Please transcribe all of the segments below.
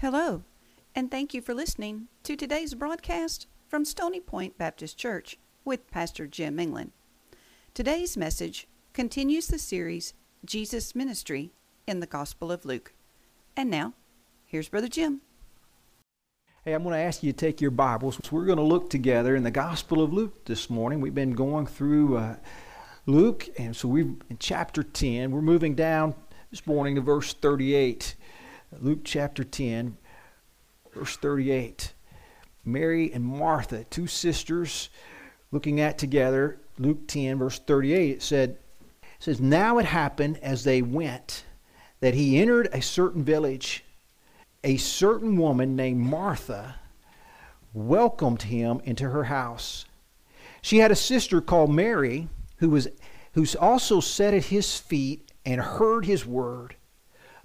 Hello, and thank you for listening to today's broadcast from Stony Point Baptist Church with Pastor Jim England. Today's message continues the series Jesus Ministry in the Gospel of Luke. And now, here's Brother Jim. Hey, I'm going to ask you to take your Bibles. We're going to look together in the Gospel of Luke this morning. We've been going through uh, Luke, and so we're in chapter 10. We're moving down this morning to verse 38. Luke chapter 10, verse 38. Mary and Martha, two sisters, looking at together. Luke 10, verse 38, it said, it says, Now it happened as they went that he entered a certain village. A certain woman named Martha welcomed him into her house. She had a sister called Mary who was who's also sat at his feet and heard his word.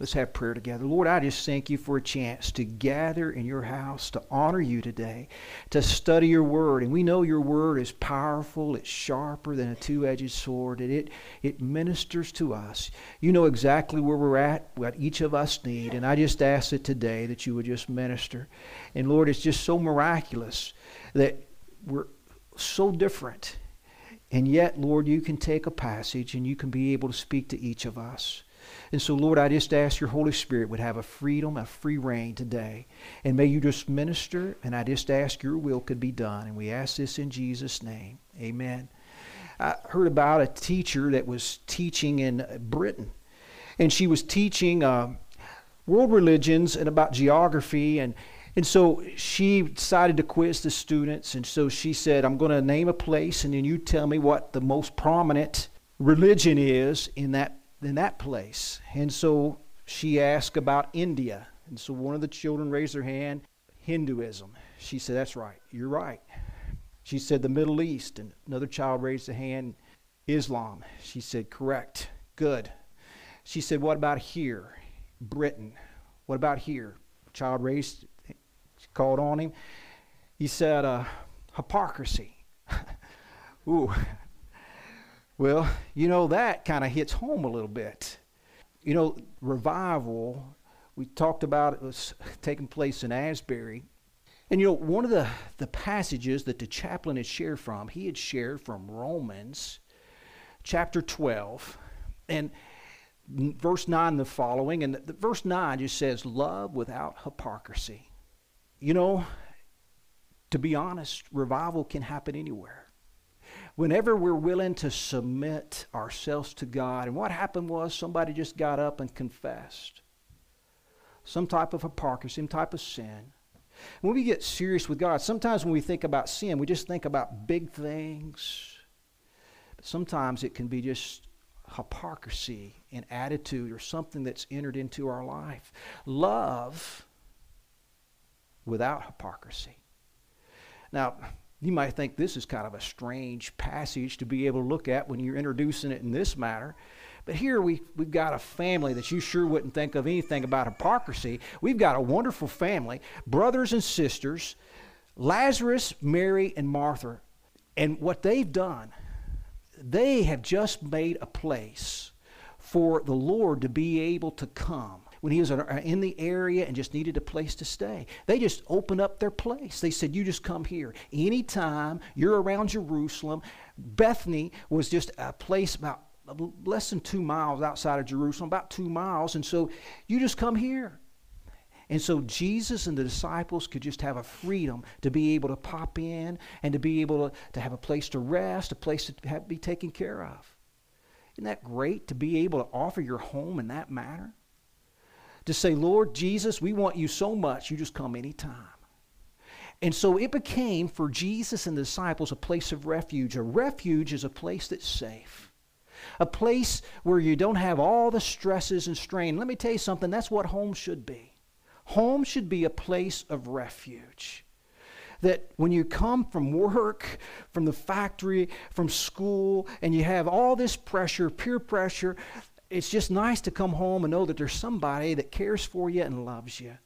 Let's have prayer together. Lord, I just thank you for a chance to gather in your house, to honor you today, to study your word. And we know your word is powerful, it's sharper than a two edged sword, and it, it ministers to us. You know exactly where we're at, what each of us need. And I just ask that today that you would just minister. And Lord, it's just so miraculous that we're so different. And yet, Lord, you can take a passage and you can be able to speak to each of us. And so, Lord, I just ask your Holy Spirit would have a freedom, a free rein today. And may you just minister, and I just ask your will could be done. And we ask this in Jesus' name. Amen. I heard about a teacher that was teaching in Britain, and she was teaching uh, world religions and about geography and and so she decided to quiz the students. And so she said, I'm going to name a place, and then you tell me what the most prominent religion is in that in that place. And so she asked about India. And so one of the children raised her hand Hinduism. She said, That's right. You're right. She said, The Middle East. And another child raised a hand Islam. She said, Correct. Good. She said, What about here? Britain. What about here? Child raised, she called on him. He said, uh, Hypocrisy. Ooh, well, you know, that kind of hits home a little bit. You know, revival, we talked about it was taking place in Asbury. And you know, one of the, the passages that the chaplain had shared from, he had shared from Romans chapter 12. And verse 9 and the following. And the, the verse 9 just says, Love without hypocrisy. You know, to be honest, revival can happen anywhere whenever we're willing to submit ourselves to God. And what happened was somebody just got up and confessed some type of hypocrisy, some type of sin. When we get serious with God, sometimes when we think about sin, we just think about big things. But sometimes it can be just hypocrisy in attitude or something that's entered into our life. Love without hypocrisy. Now, you might think this is kind of a strange passage to be able to look at when you're introducing it in this manner. But here we, we've got a family that you sure wouldn't think of anything about hypocrisy. We've got a wonderful family, brothers and sisters, Lazarus, Mary, and Martha. And what they've done, they have just made a place for the Lord to be able to come when he was uh, in the area and just needed a place to stay. They just opened up their place. They said, You just come here. Anytime you're around Jerusalem, Bethany was just a place about less than two miles outside of Jerusalem, about two miles. And so you just come here. And so Jesus and the disciples could just have a freedom to be able to pop in and to be able to, to have a place to rest, a place to have, be taken care of. Isn't that great to be able to offer your home in that manner? To say, Lord Jesus, we want you so much, you just come anytime. And so it became for Jesus and the disciples a place of refuge. A refuge is a place that's safe, a place where you don't have all the stresses and strain. Let me tell you something that's what home should be. Home should be a place of refuge. That when you come from work, from the factory, from school, and you have all this pressure, peer pressure, it's just nice to come home and know that there's somebody that cares for you and loves you.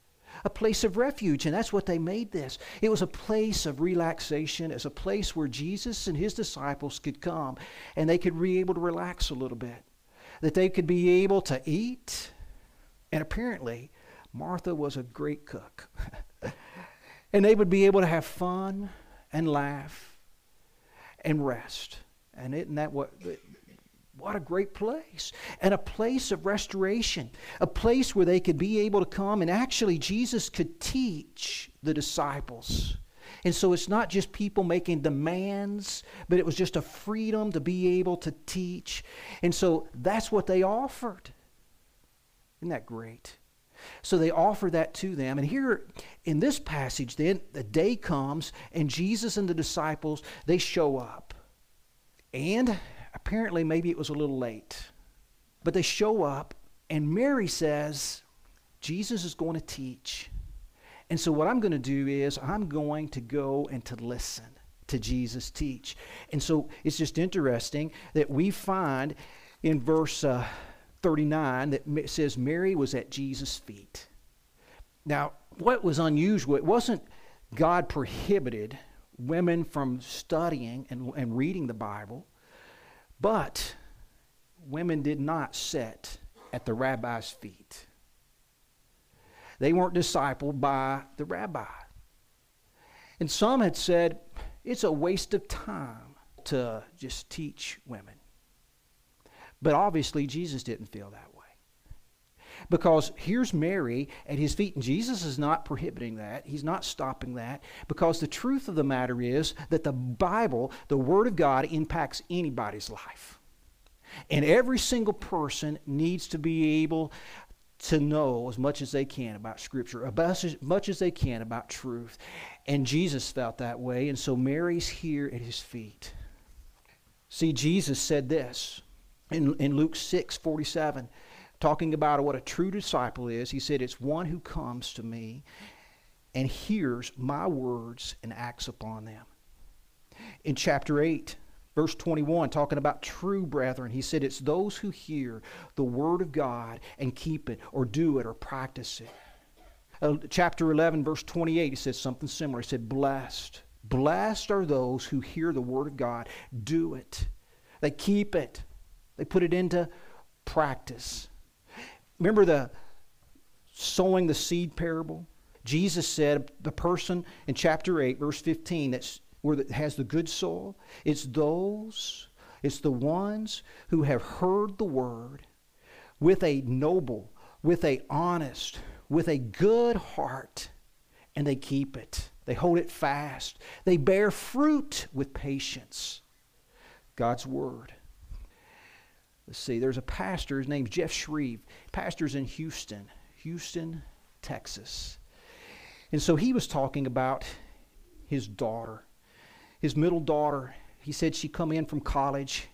A place of refuge, and that's what they made this. It was a place of relaxation. It's a place where Jesus and his disciples could come and they could be able to relax a little bit. That they could be able to eat. And apparently, Martha was a great cook. and they would be able to have fun and laugh and rest. And isn't that what what a great place. And a place of restoration. A place where they could be able to come and actually Jesus could teach the disciples. And so it's not just people making demands, but it was just a freedom to be able to teach. And so that's what they offered. Isn't that great? So they offer that to them. And here in this passage, then, the day comes and Jesus and the disciples, they show up. And apparently maybe it was a little late. But they show up, and Mary says, Jesus is going to teach. And so, what I'm going to do is, I'm going to go and to listen to Jesus teach. And so, it's just interesting that we find in verse uh, 39 that says, Mary was at Jesus' feet. Now, what was unusual, it wasn't God prohibited women from studying and, and reading the Bible. But women did not sit at the rabbi's feet. They weren't discipled by the rabbi. And some had said it's a waste of time to just teach women. But obviously, Jesus didn't feel that way. Because here's Mary at his feet, and Jesus is not prohibiting that. He's not stopping that. Because the truth of the matter is that the Bible, the Word of God, impacts anybody's life. And every single person needs to be able to know as much as they can about Scripture, about as much as they can about truth. And Jesus felt that way, and so Mary's here at his feet. See, Jesus said this in, in Luke 6 47 talking about what a true disciple is, he said, It's one who comes to me and hears my words and acts upon them. In chapter 8, verse 21, talking about true brethren, he said, It's those who hear the word of God and keep it, or do it, or practice it. Uh, chapter 11, verse 28, he says something similar. He said, Blessed. Blessed are those who hear the word of God, do it. They keep it, they put it into practice. Remember the sowing the seed parable? Jesus said the person in chapter 8, verse 15, that's where it has the good soil, it's those, it's the ones who have heard the word with a noble, with a honest, with a good heart, and they keep it. They hold it fast. They bear fruit with patience. God's word. Let's see, there's a pastor, his name's Jeff Shreve, pastors in Houston, Houston, Texas. And so he was talking about his daughter, his middle daughter. He said she come in from college,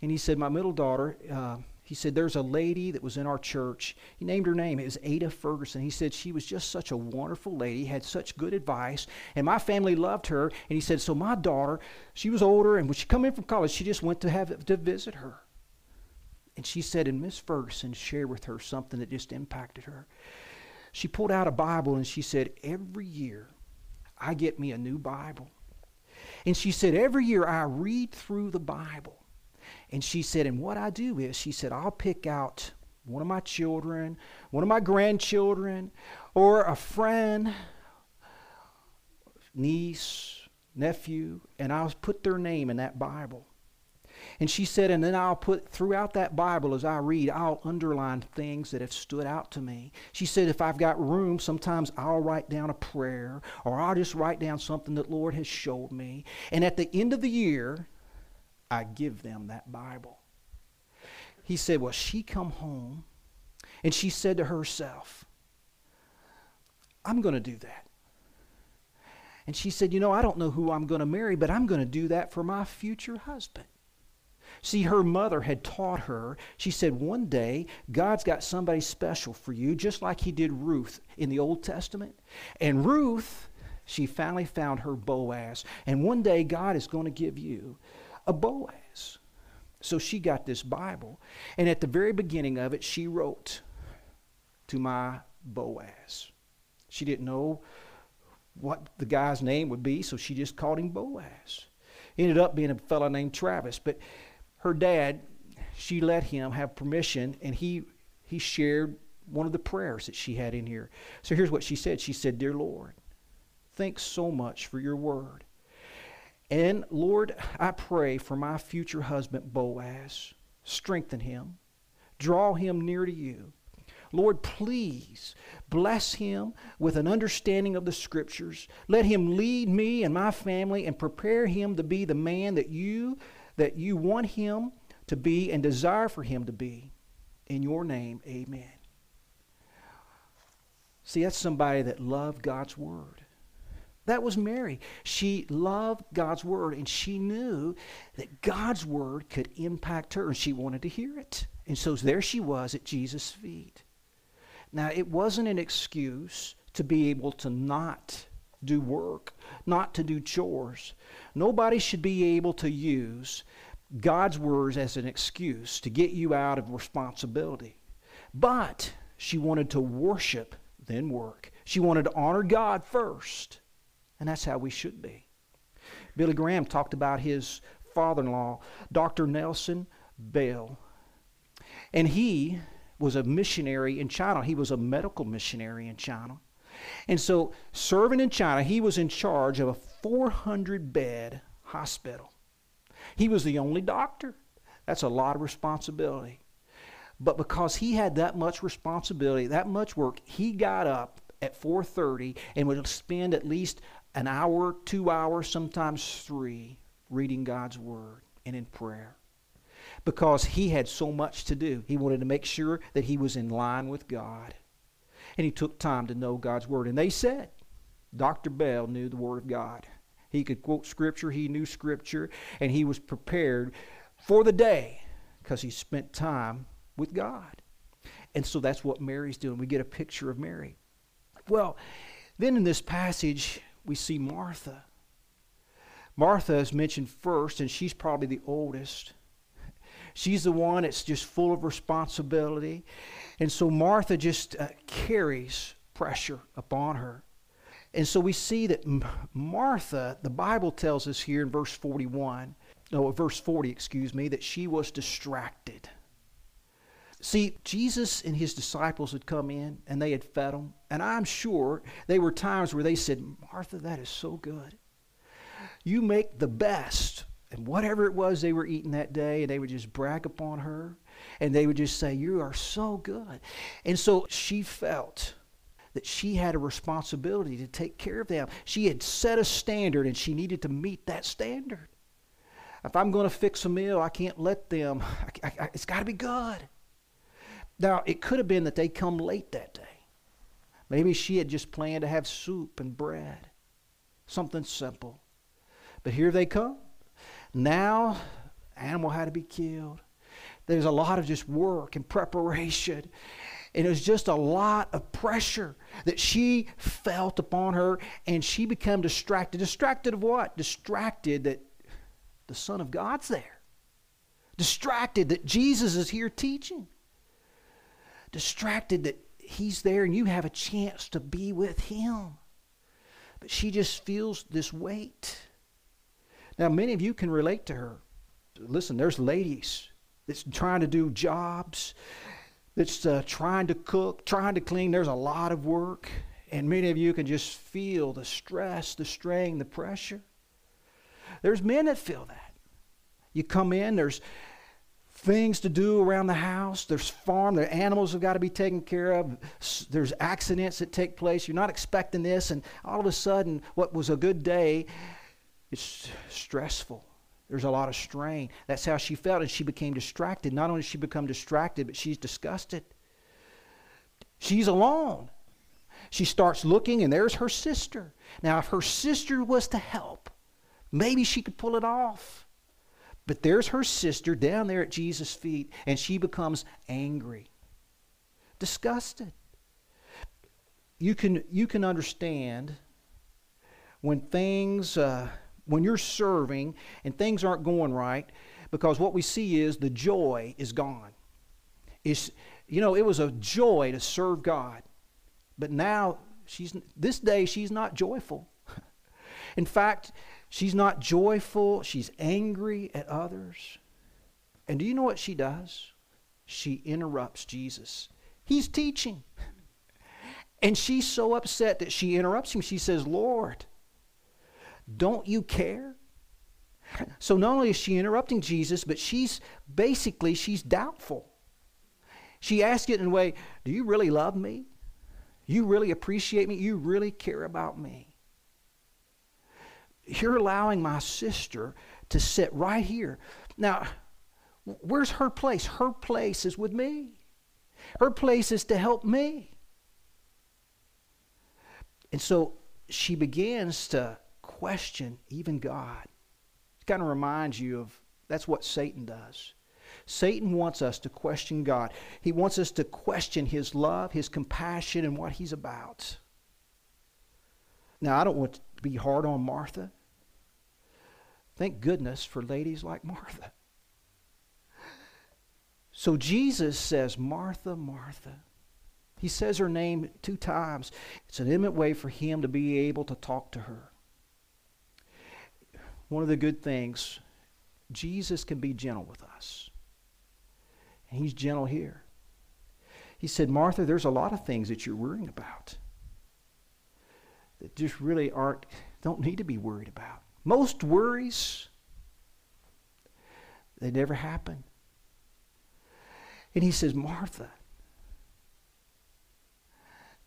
and he said, my middle daughter, uh, he said, there's a lady that was in our church. He named her name. It was Ada Ferguson. He said she was just such a wonderful lady, had such good advice, and my family loved her. And he said, so my daughter, she was older, and when she come in from college, she just went to have to visit her. She said, and Miss Ferguson shared with her something that just impacted her. She pulled out a Bible and she said, Every year I get me a new Bible. And she said, Every year I read through the Bible. And she said, And what I do is, she said, I'll pick out one of my children, one of my grandchildren, or a friend, niece, nephew, and I'll put their name in that Bible. And she said, and then I'll put throughout that Bible as I read, I'll underline things that have stood out to me. She said, if I've got room, sometimes I'll write down a prayer or I'll just write down something that Lord has showed me. And at the end of the year, I give them that Bible. He said, well, she come home and she said to herself, I'm going to do that. And she said, You know, I don't know who I'm going to marry, but I'm going to do that for my future husband. See, her mother had taught her, she said, one day God's got somebody special for you, just like He did Ruth in the Old Testament. And Ruth, she finally found her Boaz. And one day God is going to give you a Boaz. So she got this Bible. And at the very beginning of it, she wrote, To my Boaz. She didn't know what the guy's name would be, so she just called him Boaz. Ended up being a fellow named Travis. But her dad, she let him have permission, and he, he shared one of the prayers that she had in here. So here's what she said She said, Dear Lord, thanks so much for your word. And Lord, I pray for my future husband, Boaz. Strengthen him, draw him near to you. Lord, please bless him with an understanding of the scriptures. Let him lead me and my family and prepare him to be the man that you that you want him to be and desire for him to be. In your name, amen. See, that's somebody that loved God's word. That was Mary. She loved God's word and she knew that God's word could impact her and she wanted to hear it. And so there she was at Jesus' feet. Now, it wasn't an excuse to be able to not do work, not to do chores. Nobody should be able to use God's words as an excuse to get you out of responsibility. But she wanted to worship, then work. She wanted to honor God first. And that's how we should be. Billy Graham talked about his father in law, Dr. Nelson Bell. And he was a missionary in China. He was a medical missionary in China. And so, serving in China, he was in charge of a 400 bed hospital. He was the only doctor. That's a lot of responsibility. But because he had that much responsibility, that much work, he got up at 4:30 and would spend at least an hour, 2 hours, sometimes 3 reading God's word and in prayer. Because he had so much to do. He wanted to make sure that he was in line with God and he took time to know God's Word. And they said Dr. Bell knew the Word of God. He could quote Scripture, he knew Scripture, and he was prepared for the day because he spent time with God. And so that's what Mary's doing. We get a picture of Mary. Well, then in this passage, we see Martha. Martha is mentioned first, and she's probably the oldest. She's the one that's just full of responsibility. And so Martha just uh, carries pressure upon her. And so we see that Martha, the Bible tells us here in verse 41, no, verse 40, excuse me, that she was distracted. See, Jesus and his disciples had come in and they had fed them. And I'm sure there were times where they said, Martha, that is so good. You make the best. And whatever it was they were eating that day, and they would just brag upon her and they would just say, You are so good. And so she felt that she had a responsibility to take care of them. She had set a standard and she needed to meet that standard. If I'm going to fix a meal, I can't let them, I, I, it's got to be good. Now, it could have been that they come late that day. Maybe she had just planned to have soup and bread, something simple. But here they come. Now, animal had to be killed. There's a lot of just work and preparation. And it was just a lot of pressure that she felt upon her, and she became distracted. Distracted of what? Distracted that the Son of God's there. Distracted that Jesus is here teaching. Distracted that He's there and you have a chance to be with Him. But she just feels this weight. Now, many of you can relate to her. Listen, there's ladies that's trying to do jobs, that's uh, trying to cook, trying to clean. There's a lot of work. And many of you can just feel the stress, the strain, the pressure. There's men that feel that. You come in, there's things to do around the house. There's farm, the animals have got to be taken care of. There's accidents that take place. You're not expecting this, and all of a sudden, what was a good day, it's stressful. There's a lot of strain. That's how she felt, and she became distracted. Not only she become distracted, but she's disgusted. She's alone. She starts looking, and there's her sister. Now, if her sister was to help, maybe she could pull it off. But there's her sister down there at Jesus' feet, and she becomes angry, disgusted. You can, you can understand when things, uh, when you're serving and things aren't going right, because what we see is the joy is gone. It's, you know, it was a joy to serve God, but now she's this day she's not joyful. In fact, she's not joyful. She's angry at others. And do you know what she does? She interrupts Jesus. He's teaching. And she's so upset that she interrupts him. She says, Lord, don't you care? So not only is she interrupting Jesus, but she's basically she's doubtful. She asks it in a way, do you really love me? You really appreciate me? You really care about me? You're allowing my sister to sit right here. Now, where's her place? Her place is with me. Her place is to help me. And so she begins to question even God. It kind of reminds you of that's what Satan does. Satan wants us to question God. He wants us to question his love, his compassion, and what he's about. Now, I don't want to be hard on Martha. Thank goodness for ladies like Martha. So Jesus says, Martha, Martha. He says her name two times. It's an intimate way for him to be able to talk to her. One of the good things, Jesus can be gentle with us. And he's gentle here. He said, Martha, there's a lot of things that you're worrying about that just really aren't, don't need to be worried about. Most worries, they never happen. And he says, Martha,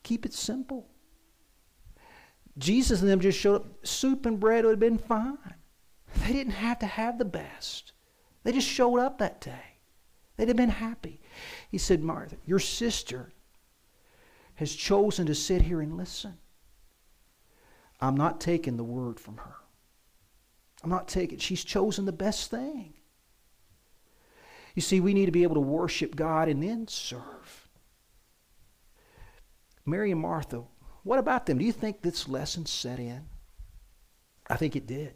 keep it simple. Jesus and them just showed up. Soup and bread would have been fine. They didn't have to have the best. They just showed up that day. They'd have been happy. He said, Martha, your sister has chosen to sit here and listen. I'm not taking the word from her. I'm not taking she's chosen the best thing. You see, we need to be able to worship God and then serve. Mary and Martha, what about them? Do you think this lesson set in? I think it did.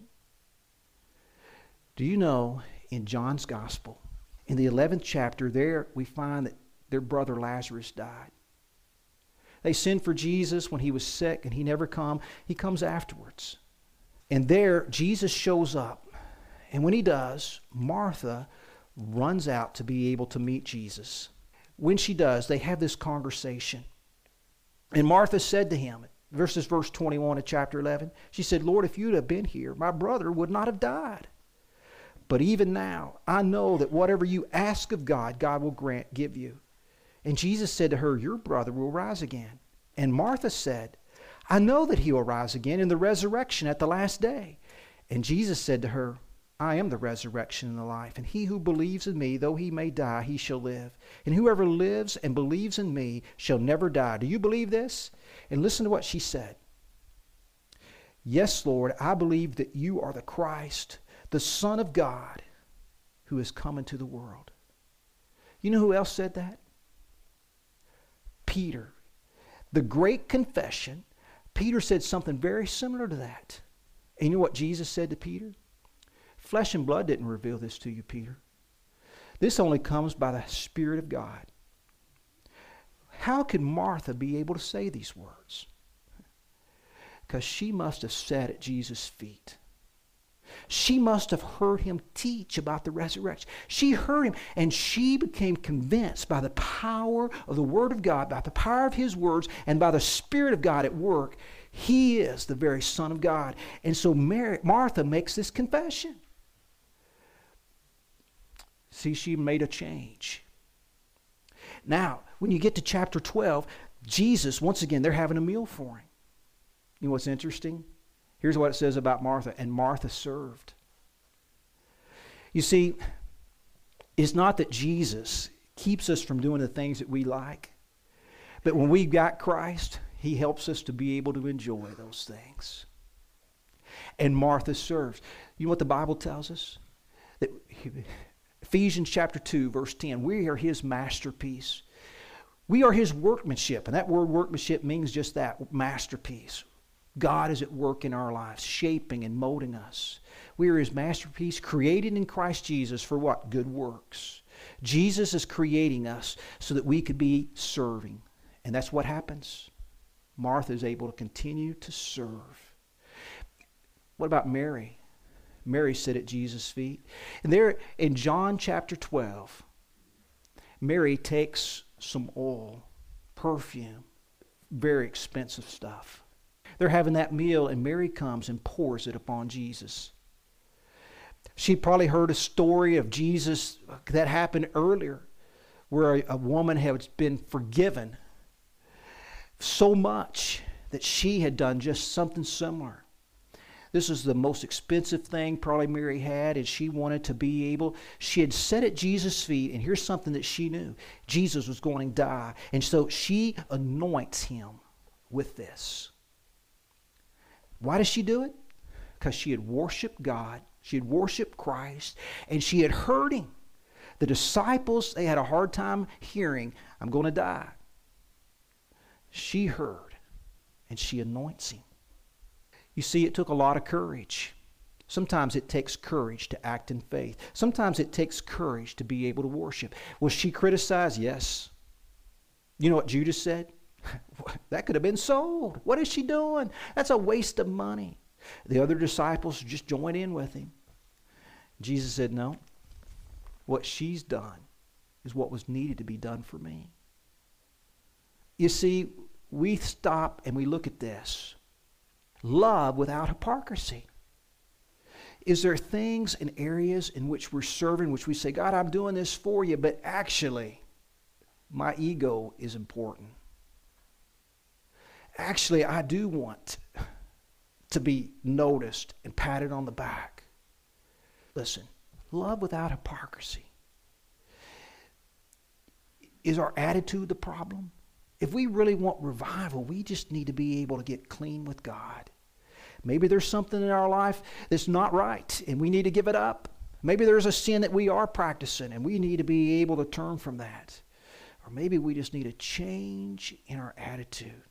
Do you know in John's gospel, in the 11th chapter, there we find that their brother Lazarus died. They sent for Jesus when he was sick and he never come. He comes afterwards. And there Jesus shows up. And when he does, Martha runs out to be able to meet Jesus. When she does, they have this conversation. And Martha said to him, verses verse 21 of chapter 11, she said, Lord, if you'd have been here, my brother would not have died. But even now, I know that whatever you ask of God, God will grant, give you. And Jesus said to her, Your brother will rise again. And Martha said, I know that he will rise again in the resurrection at the last day. And Jesus said to her, I am the resurrection and the life, and he who believes in me, though he may die, he shall live. And whoever lives and believes in me shall never die. Do you believe this? And listen to what she said. Yes, Lord, I believe that you are the Christ, the Son of God who has come into the world. You know who else said that? Peter. The great confession, Peter said something very similar to that. And you know what Jesus said to Peter? Flesh and blood didn't reveal this to you, Peter. This only comes by the Spirit of God. How could Martha be able to say these words? Because she must have sat at Jesus' feet she must have heard him teach about the resurrection. She heard him and she became convinced by the power of the Word of God, by the power of His words, and by the Spirit of God at work. He is the very Son of God. And so Mary, Martha makes this confession. See, she made a change. Now, when you get to chapter 12, Jesus, once again, they're having a meal for him. You know what's interesting? Here's what it says about Martha and Martha served. You see, it's not that Jesus keeps us from doing the things that we like, but when we've got Christ, He helps us to be able to enjoy those things. And Martha serves. You know what the Bible tells us? that Ephesians chapter 2, verse 10, we are his masterpiece. We are his workmanship, and that word workmanship means just that masterpiece. God is at work in our lives, shaping and molding us. We are his masterpiece, created in Christ Jesus for what? Good works. Jesus is creating us so that we could be serving. And that's what happens. Martha is able to continue to serve. What about Mary? Mary sat at Jesus' feet. And there in John chapter 12, Mary takes some oil, perfume, very expensive stuff. They're having that meal, and Mary comes and pours it upon Jesus. She probably heard a story of Jesus that happened earlier where a, woman had been forgiven so much that she had done just something similar. This is the most expensive thing probably Mary had, and she wanted to be able. She had sat at Jesus' feet, and here's something that she knew Jesus was going to die. And so she anoints him with this. Why does she do it? Because she had worshiped God, she had worshiped Christ, and she had heard him. The disciples, they had a hard time hearing, I'm going to die. She heard, and she anoints him. You see, it took a lot of courage. Sometimes it takes courage to act in faith. Sometimes it takes courage to be able to worship. Was she criticized? Yes. You know what Judas said? that could have been sold. What is she doing? That's a waste of money. The other disciples just joined in with him. Jesus said, No. What she's done is what was needed to be done for me. You see, we stop and we look at this love without hypocrisy. Is there things and areas in which we're serving, which we say, God, I'm doing this for you, but actually, my ego is important? Actually, I do want to be noticed and patted on the back. Listen, love without hypocrisy. Is our attitude the problem? If we really want revival, we just need to be able to get clean with God. Maybe there's something in our life that's not right and we need to give it up. Maybe there's a sin that we are practicing and we need to be able to turn from that. Or maybe we just need a change in our attitude.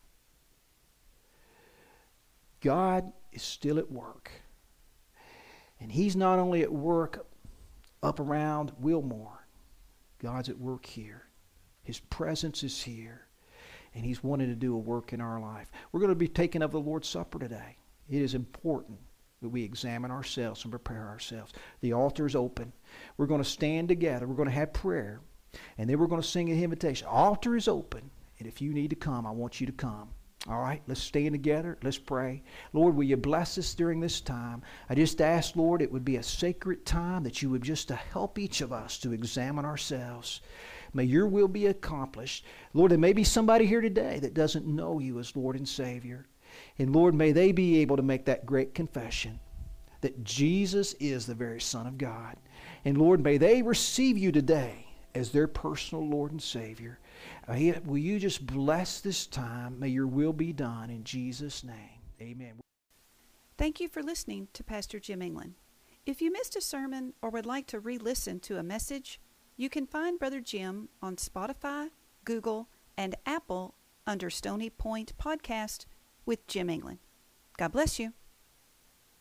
God is still at work. And He's not only at work up around Wilmore, God's at work here. His presence is here. And He's wanting to do a work in our life. We're going to be taking of the Lord's Supper today. It is important that we examine ourselves and prepare ourselves. The altar is open. We're going to stand together. We're going to have prayer. And then we're going to sing an invitation. Altar is open. And if you need to come, I want you to come. All right, let's stand together. Let's pray. Lord, will you bless us during this time? I just ask, Lord, it would be a sacred time that you would just to help each of us to examine ourselves. May your will be accomplished. Lord, there may be somebody here today that doesn't know you as Lord and Savior. And Lord, may they be able to make that great confession that Jesus is the very Son of God. And Lord, may they receive you today as their personal Lord and Savior. Uh, will you just bless this time? May your will be done in Jesus' name. Amen. Thank you for listening to Pastor Jim England. If you missed a sermon or would like to re listen to a message, you can find Brother Jim on Spotify, Google, and Apple under Stony Point Podcast with Jim England. God bless you.